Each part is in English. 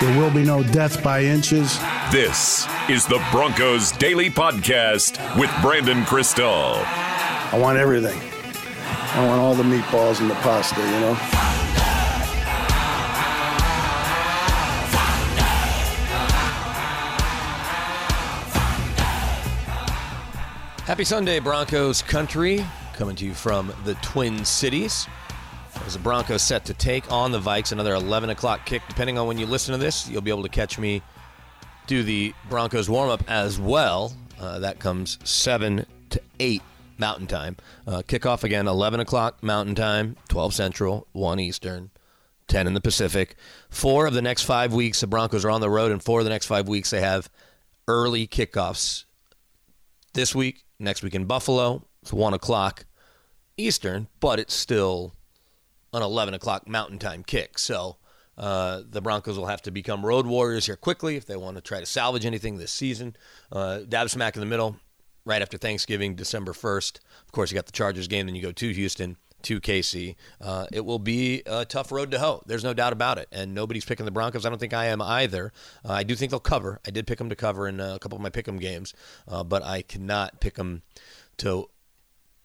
There will be no death by inches. This is the Broncos Daily Podcast with Brandon Krisztal. I want everything. I want all the meatballs and the pasta, you know? Happy Sunday, Broncos country. Coming to you from the Twin Cities. As the Broncos set to take on the Vikes, another 11 o'clock kick. Depending on when you listen to this, you'll be able to catch me do the Broncos warm up as well. Uh, that comes 7 to 8 Mountain Time. Uh, kickoff again, 11 o'clock Mountain Time, 12 Central, 1 Eastern, 10 in the Pacific. Four of the next five weeks, the Broncos are on the road, and four of the next five weeks, they have early kickoffs. This week, next week in Buffalo, it's 1 o'clock Eastern, but it's still an 11 o'clock Mountain Time kick. So uh, the Broncos will have to become road warriors here quickly if they want to try to salvage anything this season. Uh, dab smack in the middle, right after Thanksgiving, December 1st. Of course, you got the Chargers game, then you go to Houston, to KC. Uh, it will be a tough road to hoe. There's no doubt about it. And nobody's picking the Broncos. I don't think I am either. Uh, I do think they'll cover. I did pick them to cover in a couple of my pick 'em games, uh, but I cannot pick them to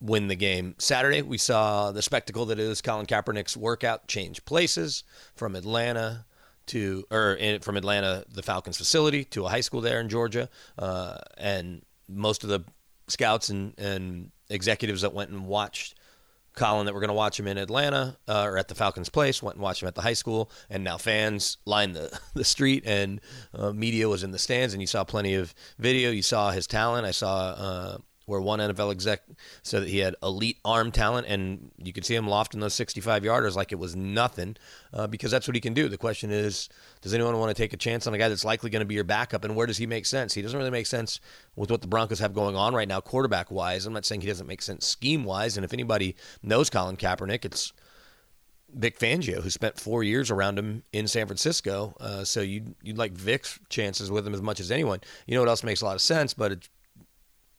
win the game. Saturday, we saw the spectacle that is Colin Kaepernick's workout change places from Atlanta to, or in, from Atlanta, the Falcons facility to a high school there in Georgia. Uh, and most of the scouts and, and executives that went and watched Colin that were going to watch him in Atlanta uh, or at the Falcons Place went and watched him at the high school, and now fans lined the the street, and uh, media was in the stands, and you saw plenty of video. You saw his talent. I saw uh, where one NFL exec said that he had elite arm talent, and you could see him lofting those 65 yarders like it was nothing, uh, because that's what he can do. The question is, does anyone want to take a chance on a guy that's likely going to be your backup, and where does he make sense? He doesn't really make sense with what the Broncos have going on right now, quarterback wise. I'm not saying he doesn't make sense scheme wise, and if anybody knows Colin Kaepernick, it's Vic Fangio, who spent four years around him in San Francisco. Uh, so you'd, you'd like Vic's chances with him as much as anyone. You know what else makes a lot of sense, but it's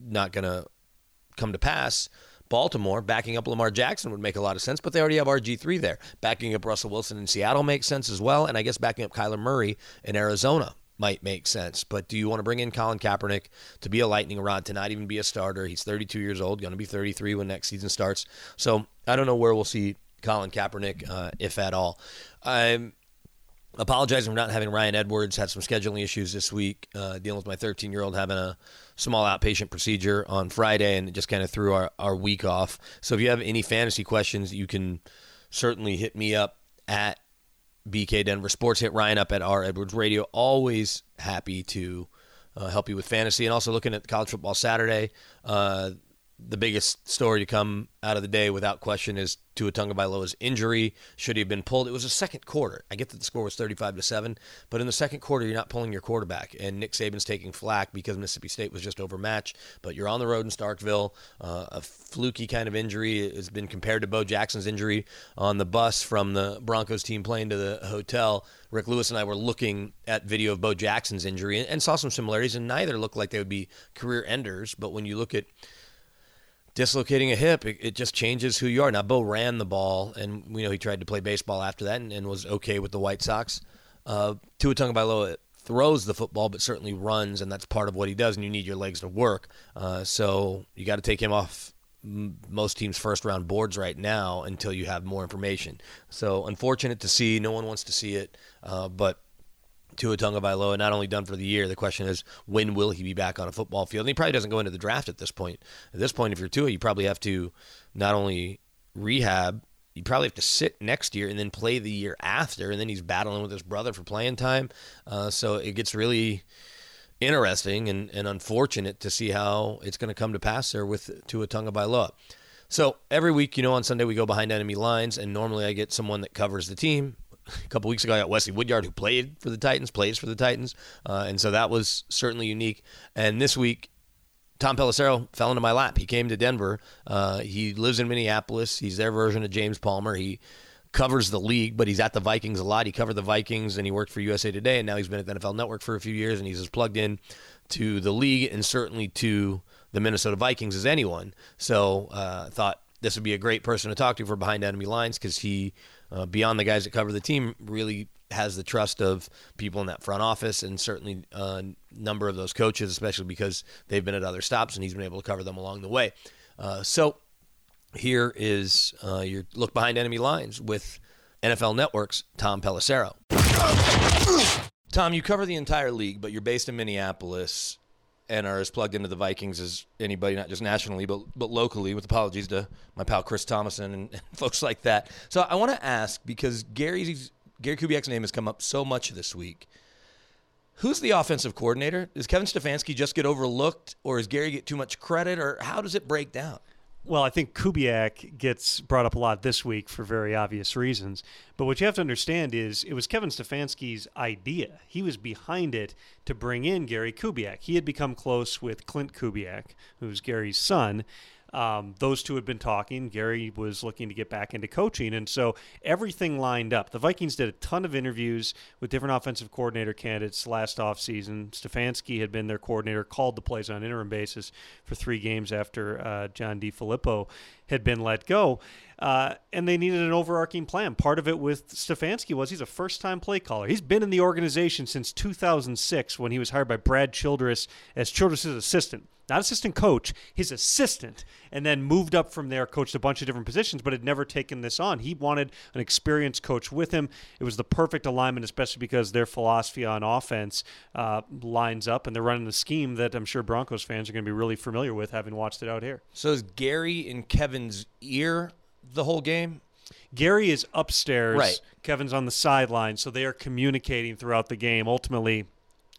not going to come to pass. Baltimore backing up Lamar Jackson would make a lot of sense, but they already have RG3 there. Backing up Russell Wilson in Seattle makes sense as well, and I guess backing up Kyler Murray in Arizona might make sense. But do you want to bring in Colin Kaepernick to be a lightning rod, to not even be a starter? He's 32 years old, going to be 33 when next season starts. So I don't know where we'll see Colin Kaepernick, uh, if at all. I'm apologizing for not having Ryan Edwards. Had some scheduling issues this week, uh, dealing with my 13 year old having a small outpatient procedure on Friday, and it just kind of threw our, our week off. So if you have any fantasy questions, you can certainly hit me up at BK Denver Sports. Hit Ryan up at R Edwards Radio. Always happy to uh, help you with fantasy, and also looking at college football Saturday. Uh, the biggest story to come out of the day, without question, is Tua Tagovailoa's injury. Should he have been pulled? It was a second quarter. I get that the score was 35 to seven, but in the second quarter, you're not pulling your quarterback, and Nick Saban's taking flack because Mississippi State was just overmatched. But you're on the road in Starkville. Uh, a fluky kind of injury has been compared to Bo Jackson's injury on the bus from the Broncos team plane to the hotel. Rick Lewis and I were looking at video of Bo Jackson's injury and, and saw some similarities, and neither looked like they would be career enders. But when you look at dislocating a hip, it, it, just changes who you are. Now, Bo ran the ball, and we know he tried to play baseball after that and, and was okay with the White Sox. Uh, Tua Tagovailoa throws the football, but certainly runs, and that's part of what he does, and you need your legs to work. Uh, so you got to take him off most teams' first round boards right now until you have more information. So unfortunate to see. No one wants to see it, uh, but Tua Tagovailoa not only done for the year. The question is, when will he be back on a football field? And he probably doesn't go into the draft at this point. At this point, if you're Tua, you probably have to not only rehab, you probably have to sit next year and then play the year after. And then he's battling with his brother for playing time. Uh, so it gets really interesting and, and unfortunate to see how it's going to come to pass there with Tua Tagovailoa. So every week, you know, on Sunday we go behind enemy lines, and normally I get someone that covers the team. A couple weeks ago, I got Wesley Woodyard, who played for the Titans, plays for the Titans, uh, and so that was certainly unique. And this week, Tom Pelissero fell into my lap. He came to Denver. Uh, he lives in Minneapolis. He's their version of James Palmer. He covers the league, but he's at the Vikings a lot. He covered the Vikings and he worked for USA Today, and now he's been at the NFL Network for a few years, and he's as plugged in to the league and certainly to the Minnesota Vikings as anyone. So uh, I thought this would be a great person to talk to for behind enemy lines because he, uh, beyond the guys that cover the team, really has the trust of people in that front office and certainly a number of those coaches, especially because they've been at other stops and he's been able to cover them along the way. Uh, so here is uh, your look behind enemy lines with NFL Network's Tom Pelissero. Tom, you cover the entire league, but you're based in Minneapolis and are as plugged into the Vikings as anybody, not just nationally, but but locally. With apologies to my pal Chris Tomasson and, and folks like that. So I want to ask because Gary's Gary Kubiak's name has come up so much this week. Who's the offensive coordinator? Does Kevin Stefanski just get overlooked, or does Gary get too much credit, or how does it break down? Well, I think Kubiak gets brought up a lot this week for very obvious reasons. But what you have to understand is it was Kevin Stefanski's idea. He was behind it to bring in Gary Kubiak. He had become close with Klint Kubiak, who's Gary's son. Um, those two had been talking. Gary was looking to get back into coaching, and so everything lined up. The Vikings did a ton of interviews with different offensive coordinator candidates last offseason. Stefanski had been their coordinator, called the plays on interim basis for three games after uh, John Filippo had been let go. Uh, and they needed an overarching plan. Part of it with Stefanski was he's a first time play caller. He's been in the organization since 2006 when he was hired by Brad Childress as Childress's assistant not assistant coach, his assistant, and then moved up from there, coached a bunch of different positions, but had never taken this on. He wanted an experienced coach with him. It was the perfect alignment, especially because their philosophy on offense uh, lines up, and they're running a scheme that I'm sure Broncos fans are going to be really familiar with, having watched it out here. So is Gary in Kevin's ear the whole game? Gary is upstairs. Right. Kevin's on the sideline, so they are communicating throughout the game. Ultimately,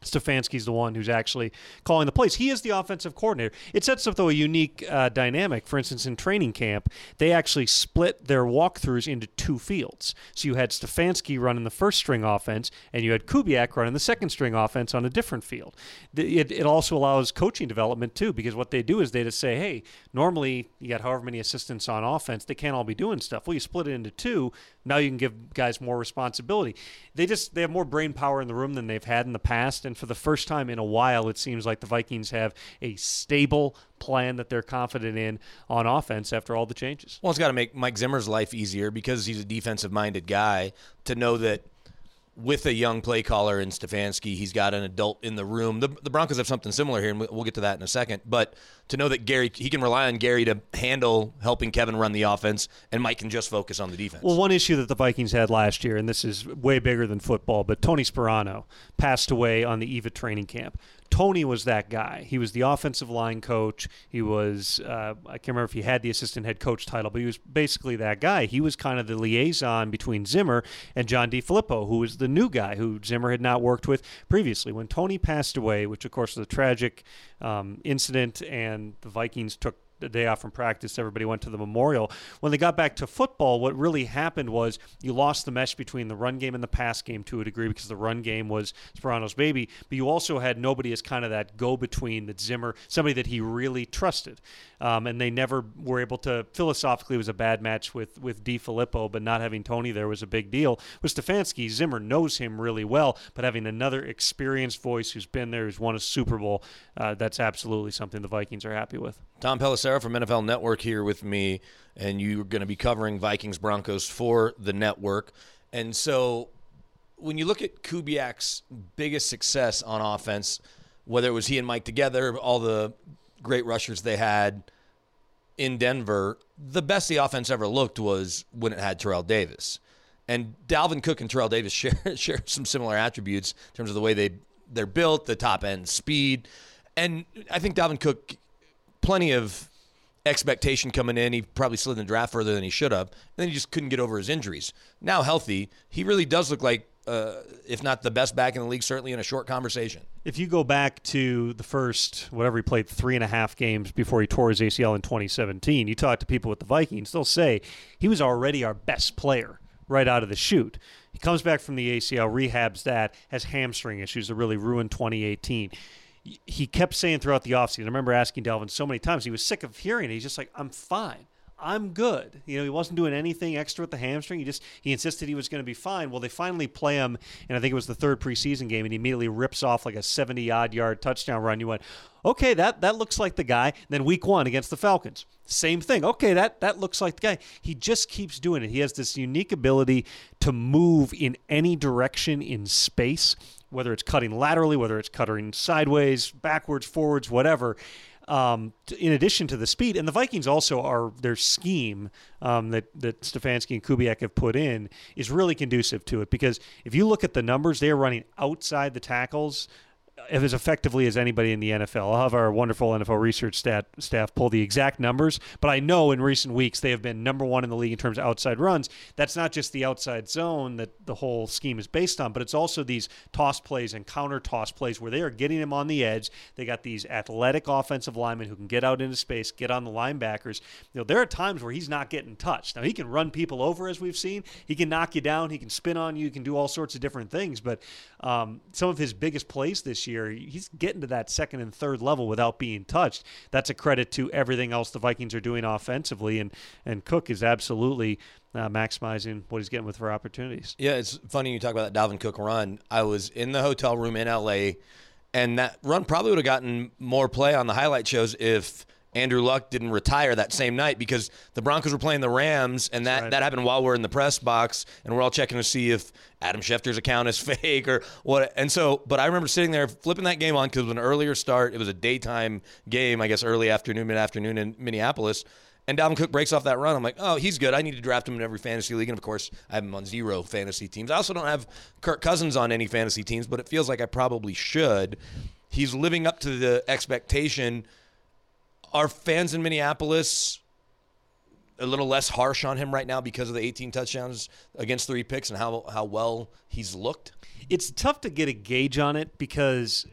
Stefanski's the one who's actually calling the plays. He is the offensive coordinator. It sets up though a unique uh, dynamic. For instance, in training camp, they actually split their walkthroughs into two fields. So you had Stefanski running the first string offense, and you had Kubiak running the second string offense on a different field. It, it also allows coaching development too, because what they do is they just say, hey, normally you got however many assistants on offense, they can't all be doing stuff. Well, you split it into two. Now you can give guys more responsibility. They just they have more brain power in the room than they've had in the past and for the first time in a while, it seems like the Vikings have a stable plan that they're confident in on offense after all the changes. Well, it's got to make Mike Zimmer's life easier because he's a defensive minded guy to know that with a young play caller in Stefanski, he's got an adult in the room. The, the, Broncos have something similar here, and we'll get to that in a second. But to know that Gary, he can rely on Gary to handle helping Kevin run the offense, and Mike can just focus on the defense. Well, one issue that the Vikings had last year, and this is way bigger than football, but Tony Sparano passed away on the of training camp. Tony was that guy. He was the offensive line coach. He was, uh, I can't remember if he had the assistant head coach title, but he was basically that guy. He was kind of the liaison between Zimmer and John DeFilippo, who was the new guy who Zimmer had not worked with previously. When Tony passed away, which of course was a tragic um, incident, and the Vikings took the day off from practice. Everybody went to the memorial. When they got back to football, what really happened was you lost the mesh between the run game and the pass game to a degree because the run game was Sparano's baby. But you also had nobody as kind of that go between that Zimmer, somebody that he really trusted. Um, and they never were able to. Philosophically, it was a bad match with with Filippo, but not having Tony there was a big deal. With Stefanski, Zimmer knows him really well, but having another experienced voice who's been there, who's won a Super Bowl, uh, that's absolutely something the Vikings are happy with. Tom Pelissero from NFL Network here with me, and you're going to be covering Vikings Broncos for the network. And so, when you look at Kubiak's biggest success on offense, whether it was he and Mike together, all the great rushers they had in Denver, the best the offense ever looked was when it had Terrell Davis. And Dalvin Cook and Terrell Davis share share some similar attributes in terms of the way they they're built, the top end speed. And I think Dalvin Cook plenty of expectation coming in. He probably slid in the draft further than he should have. And then he just couldn't get over his injuries. Now healthy, he really does look like uh, if not the best back in the league, certainly in a short conversation. If you go back to the first, whatever he played, three and a half games before he tore his ACL in 2017, you talk to people with the Vikings, they'll say he was already our best player right out of the chute. He comes back from the ACL, rehabs that, has hamstring issues that really ruined 2018 he kept saying throughout the offseason, I remember asking Dalvin so many times, he was sick of hearing it. He's just like, I'm fine. I'm good. You know, he wasn't doing anything extra with the hamstring. He just he insisted he was going to be fine. Well, they finally play him, and I think it was the third preseason game, and he immediately rips off like a 70 odd yard touchdown run. You went, okay, that that looks like the guy. And then week one against the Falcons, same thing. Okay, that that looks like the guy. He just keeps doing it. He has this unique ability to move in any direction in space, whether it's cutting laterally, whether it's cutting sideways, backwards, forwards, whatever um, in addition to the speed. And the Vikings also are their scheme um, that that Stefanski and Kubiak have put in is really conducive to it because if you look at the numbers, they are running outside the tackles as effectively as anybody in the NFL. I'll have our wonderful NFL research stat, staff pull the exact numbers, but I know in recent weeks they have been number one in the league in terms of outside runs. That's not just the outside zone that the whole scheme is based on, but it's also these toss plays and counter toss plays where they are getting him on the edge. They got these athletic offensive linemen who can get out into space, get on the linebackers. You know, there are times where he's not getting touched. Now he can run people over as we've seen. He can knock you down. He can spin on you. He can do all sorts of different things. But um, some of his biggest plays this year he's getting to that second and third level without being touched. That's a credit to everything else the Vikings are doing offensively, and and Cook is absolutely uh, maximizing what he's getting with for opportunities. Yeah, it's funny you talk about that Dalvin Cook run. I was in the hotel room in LA, and that run probably would have gotten more play on the highlight shows if Andrew Luck didn't retire that same night because the Broncos were playing the Rams, and that, right. that happened while we're in the press box, and we're all checking to see if Adam Schefter's account is fake or what. And so, but I remember sitting there flipping that game on because it was an earlier start. It was a daytime game, I guess, early afternoon, mid afternoon in Minneapolis. And Dalvin Cook breaks off that run. I'm like, oh, he's good. I need to draft him in every fantasy league. And of course, I have him on zero fantasy teams. I also don't have Kirk Cousins on any fantasy teams, but it feels like I probably should. He's living up to the expectation are fans in Minneapolis a little less harsh on him right now because of the 18 touchdowns against three picks and how how well he's looked? It's tough to get a gauge on it because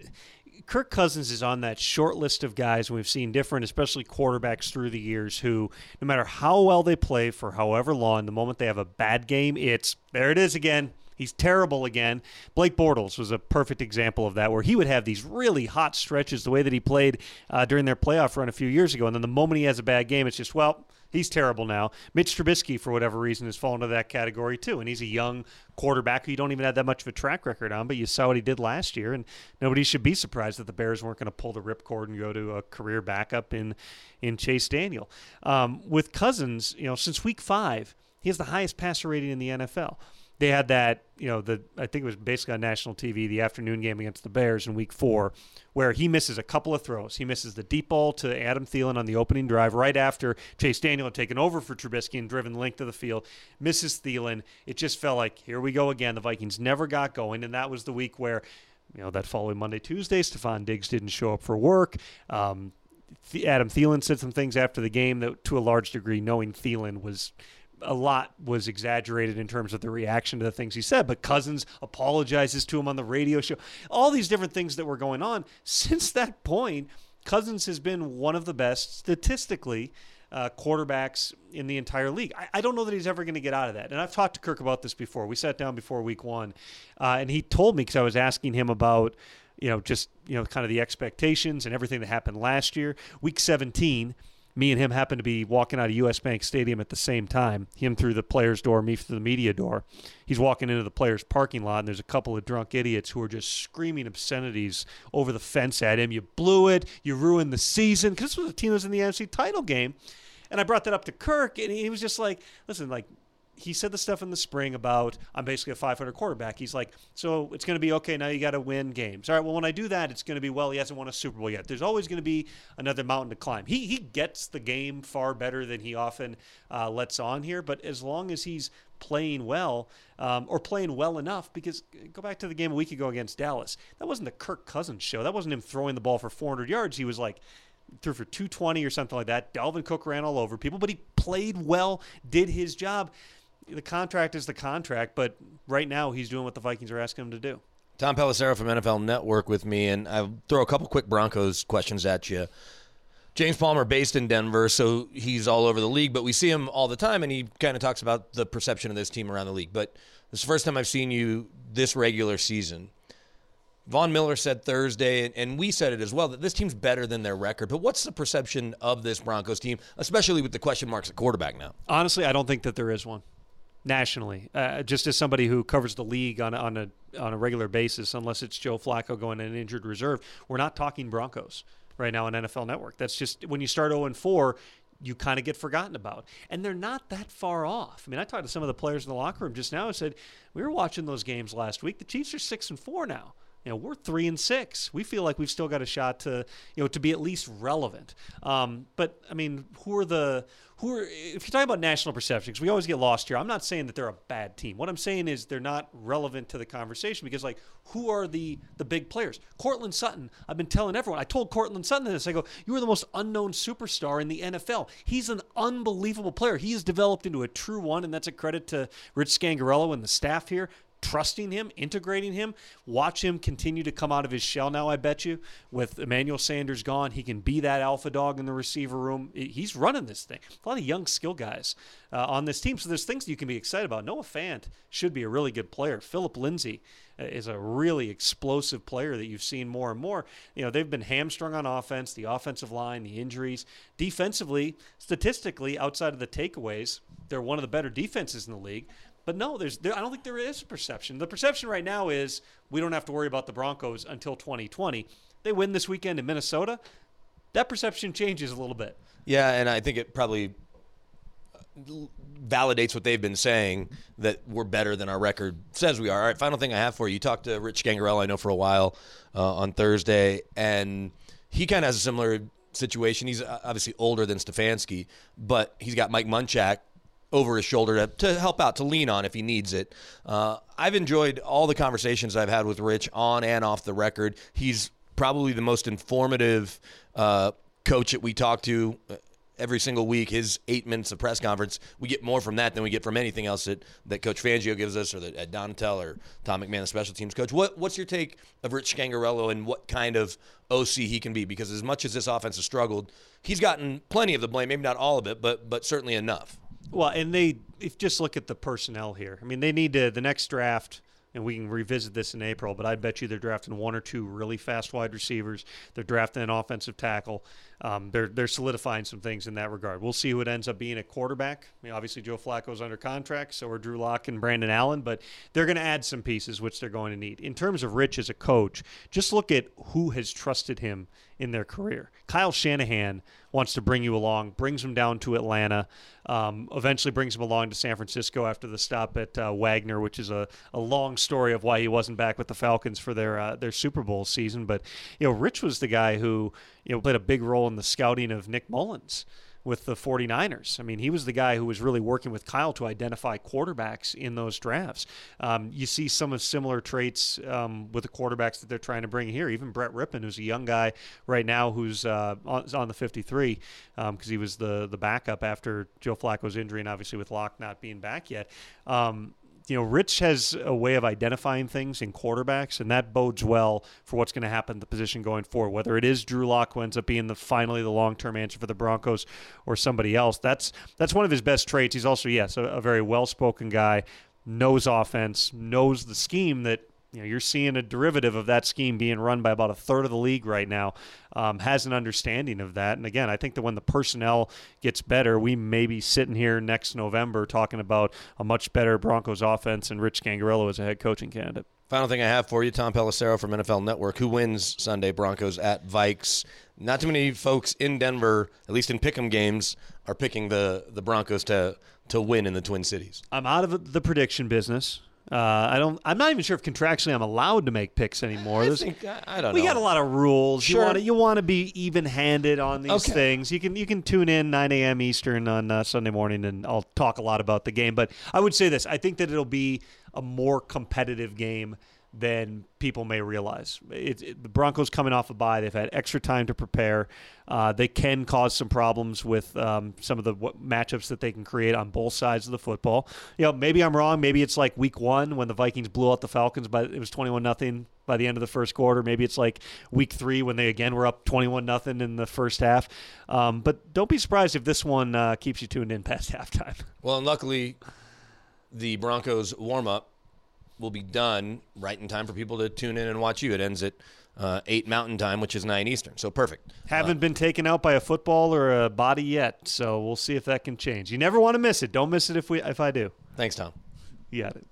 Kirk Cousins is on that short list of guys we've seen different, especially quarterbacks through the years, who no matter how well they play for however long, the moment they have a bad game, it's there it is again. He's terrible again. Blake Bortles was a perfect example of that, where he would have these really hot stretches, the way that he played uh, during their playoff run a few years ago. And then the moment he has a bad game, it's just, well, he's terrible now. Mitch Trubisky, for whatever reason, has fallen into that category too. And he's a young quarterback who you don't even have that much of a track record on, but you saw what he did last year. And nobody should be surprised that the Bears weren't going to pull the ripcord and go to a career backup in, in Chase Daniel. Um, with Cousins, you know, since week five, he has the highest passer rating in the NFL they had that, you know, the I think it was basically on national TV, the afternoon game against the Bears in Week Four, where he misses a couple of throws. He misses the deep ball to Adam Thielen on the opening drive right after Chase Daniel had taken over for Trubisky and driven length of the field. Misses Thielen. It just felt like here we go again. The Vikings never got going, and that was the week where. You know, that following Monday, Tuesday, Stefon Diggs didn't show up for work. Um, Adam Thielen said some things after the game that, to a large degree, knowing Thielen was a lot was exaggerated in terms of the reaction to the things he said, but Cousins apologizes to him on the radio show. All these different things that were going on. Since that point, Cousins has been one of the best statistically uh, quarterbacks in the entire league. I, I don't know that he's ever going to get out of that. And I've talked to Kirk about this before. We sat down before week one, uh, and he told me because I was asking him about, you know, just, you know, kind of the expectations and everything that happened last year. Week 17 me and him happened to be walking out of US Bank Stadium at the same time. Him through the players' door, me through the media door. He's walking into the players' parking lot, and there's a couple of drunk idiots who are just screaming obscenities over the fence at him. You blew it. You ruined the season. Because this was a team that was in the NFC title game. And I brought that up to Kirk, and he was just like, listen, like, he said the stuff in the spring about I'm basically a 500 quarterback. He's like, so it's going to be okay. Now you got to win games. All right. Well, when I do that, it's going to be well. He hasn't won a Super Bowl yet. There's always going to be another mountain to climb. He he gets the game far better than he often uh, lets on here. But as long as he's playing well um, or playing well enough, because go back to the game a week ago against Dallas. That wasn't the Kirk Cousins show. That wasn't him throwing the ball for 400 yards. He was like threw for 220 or something like that. Dalvin Cook ran all over people, but he played well, did his job the contract is the contract, but right now he's doing what the Vikings are asking him to do. Tom Pelissero from NFL Network with me, and I'll throw a couple quick Broncos questions at you. James Palmer, based in Denver, so he's all over the league, but we see him all the time, and he kind of talks about the perception of this team around the league. But this is the first time I've seen you this regular season. Von Miller said Thursday, and we said it as well, that this team's better than their record. But what's the perception of this Broncos team, especially with the question marks at quarterback now? Honestly, I don't think that there is one nationally. Uh, just as somebody who covers the league on, on a on a regular basis, unless it's Joe Flacco going in injured reserve, we're not talking Broncos right now on NFL Network. That's just when you start 0 and 4, you kind of get forgotten about. And they're not that far off. I mean, I talked to some of the players in the locker room just now and said, we were watching those games last week. The Chiefs are 6 and 4 now. You know, we're three and six. We feel like we've still got a shot to, you know, to be at least relevant. Um, but I mean, who are the who are? If you're talking about national perception, because we always get lost here. I'm not saying that they're a bad team. What I'm saying is they're not relevant to the conversation because, like, who are the the big players? Courtland Sutton. I've been telling everyone. I told Courtland Sutton this. I go, you are the most unknown superstar in the NFL. He's an unbelievable player. He has developed into a true one, and that's a credit to Rich Scangarello and the staff here trusting him, integrating him. Watch him continue to come out of his shell now, I bet you. With Emmanuel Sanders gone, he can be that alpha dog in the receiver room. He's running this thing. A lot of young skill guys uh, on this team. So there's things you can be excited about. Noah Fant should be a really good player. Philip Lindsay is a really explosive player that you've seen more and more. You know, they've been hamstrung on offense, the offensive line, the injuries. Defensively, statistically, outside of the takeaways, they're one of the better defenses in the league. But no, there's there, I don't think there is a perception. The perception right now is we don't have to worry about the Broncos until 2020. They win this weekend in Minnesota. That perception changes a little bit. Yeah, and I think it probably validates what they've been saying that we're better than our record says we are. All right, final thing I have for you. You talked to Rich Scangarello, I know, for a while uh, on Thursday, and he kind of has a similar situation. He's uh, obviously older than Stefanski, but he's got Mike Munchak over his shoulder to, to help out, to lean on if he needs it. Uh, I've enjoyed all the conversations I've had with Rich on and off the record. He's probably the most informative uh, coach that we talk to every single week. His eight minutes of press conference, we get more from that than we get from anything else that, that Coach Fangio gives us or that Ed Donatell or Tom McMahon, the special teams coach. What, what's your take of Rich Scangarello and what kind of OC he can be? Because as much as this offense has struggled, he's gotten plenty of the blame, maybe not all of it, but but certainly enough. Well, and they if just look at the personnel here. I mean, they need to the next draft and we can revisit this in April, but I bet you they're drafting one or two really fast wide receivers. They're drafting an offensive tackle. Um, they're they're solidifying some things in that regard. We'll see who it ends up being at quarterback. I mean, obviously Joe Flacco Flacco's under contract, so are Drew Lock and Brandon Allen, but they're going to add some pieces which they're going to need. In terms of Rich as a coach, just look at who has trusted him in their career. Kyle Shanahan wants to bring you along, brings him down to Atlanta, um, eventually brings him along to San Francisco after the stop at uh, Wagner, which is a, a long story of why he wasn't back with the Falcons for their uh, their Super Bowl season. But you know, Rich was the guy who you know played a big role in the scouting of Nick Mullens with the 49ers. I mean, he was the guy who was really working with Kyle to identify quarterbacks in those drafts. Um, you see some of similar traits um, with the quarterbacks that they're trying to bring here. Even Brett Rypien, who's a young guy right now who's uh, on, on, the 53 because um, he was the, the backup after Joe Flacco's injury and obviously with Lock not being back yet. Um, you know, Rich has a way of identifying things in quarterbacks, and that bodes well for what's going to happen the position going forward. Whether it is Drew Lock who ends up being the finally the long term answer for the Broncos, or somebody else, that's that's one of his best traits. He's also yes a, a very well spoken guy, knows offense, knows the scheme that you know, you're seeing a derivative of that scheme being run by about a third of the league right now. Um, has an understanding of that, and again, I think that when the personnel gets better, we may be sitting here next November talking about a much better Broncos offense and Rich Scangarello as a head coaching candidate. Final thing I have for you, Tom Pelissero from NFL Network. Who wins Sunday? Broncos at Vikes. Not too many folks in Denver, at least in pick'em games, are picking the the Broncos to to win in the Twin Cities. I'm out of the prediction business. Uh, I don't. I'm not even sure if contractually I'm allowed to make picks anymore. I, think, I, I don't we know. got a lot of rules. Sure. You want to you want to be even handed on these Okay. things. You can you can tune in 9 a.m. Eastern on uh, Sunday morning, and I'll talk a lot about the game. But I would say this: I think that it'll be a more competitive game than people may realize. It, it, the Broncos coming off a bye, they've had extra time to prepare. Uh, they can cause some problems with um, some of the what, matchups that they can create on both sides of the football. You know, maybe I'm wrong. Maybe it's like Week One when the Vikings blew out the Falcons, but it was 21 nothing by the end of the first quarter. Maybe it's like Week Three when they again were up 21 nothing in the first half. Um, but don't be surprised if this one uh, keeps you tuned in past halftime. Well, and luckily, the Broncos warm up will be done right in time for people to tune in and watch you. It ends at uh, 8 Mountain Time, which is 9 Eastern. So perfect. Haven't uh, been taken out by a football or a body yet, so we'll see if that can change. You never want to miss it. Don't miss it if we if I do. Thanks, Tom. You got it.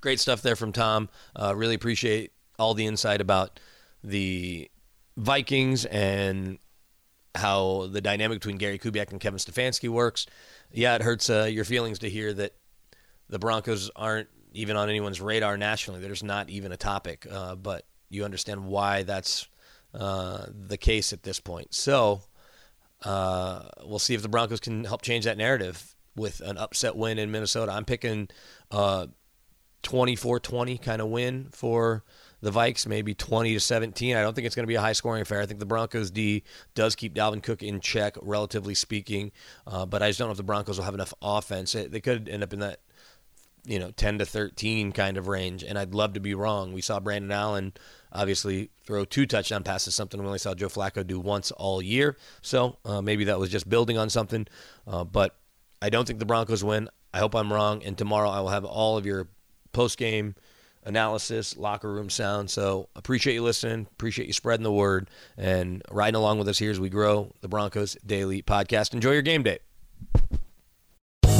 Great stuff there from Tom. Uh, really appreciate all the insight about the Vikings and how the dynamic between Gary Kubiak and Kevin Stefanski works. Yeah, it hurts uh, your feelings to hear that the Broncos aren't even on anyone's radar nationally. There's not even a topic, uh, but you understand why that's uh, the case at this point. So uh, we'll see if the Broncos can help change that narrative with an upset win in Minnesota. I'm picking 24-20 kind of win for the Vikes, maybe 20 to 17. I don't think it's going to be a high scoring affair. I think the Broncos D does keep Dalvin Cook in check, relatively speaking, uh, but I just don't know if the Broncos will have enough offense. They could end up in that you know 10 to 13 kind of range and i'd love to be wrong. We saw brandon allen obviously throw two touchdown passes something we only saw joe flacco do once all year. So uh, maybe that was just building on something uh, but i don't think the broncos win. I hope i'm wrong and tomorrow i will have all of your post-game analysis locker room sound. So appreciate you listening appreciate you spreading the word and riding along with us here as we grow the broncos daily podcast. Enjoy your game day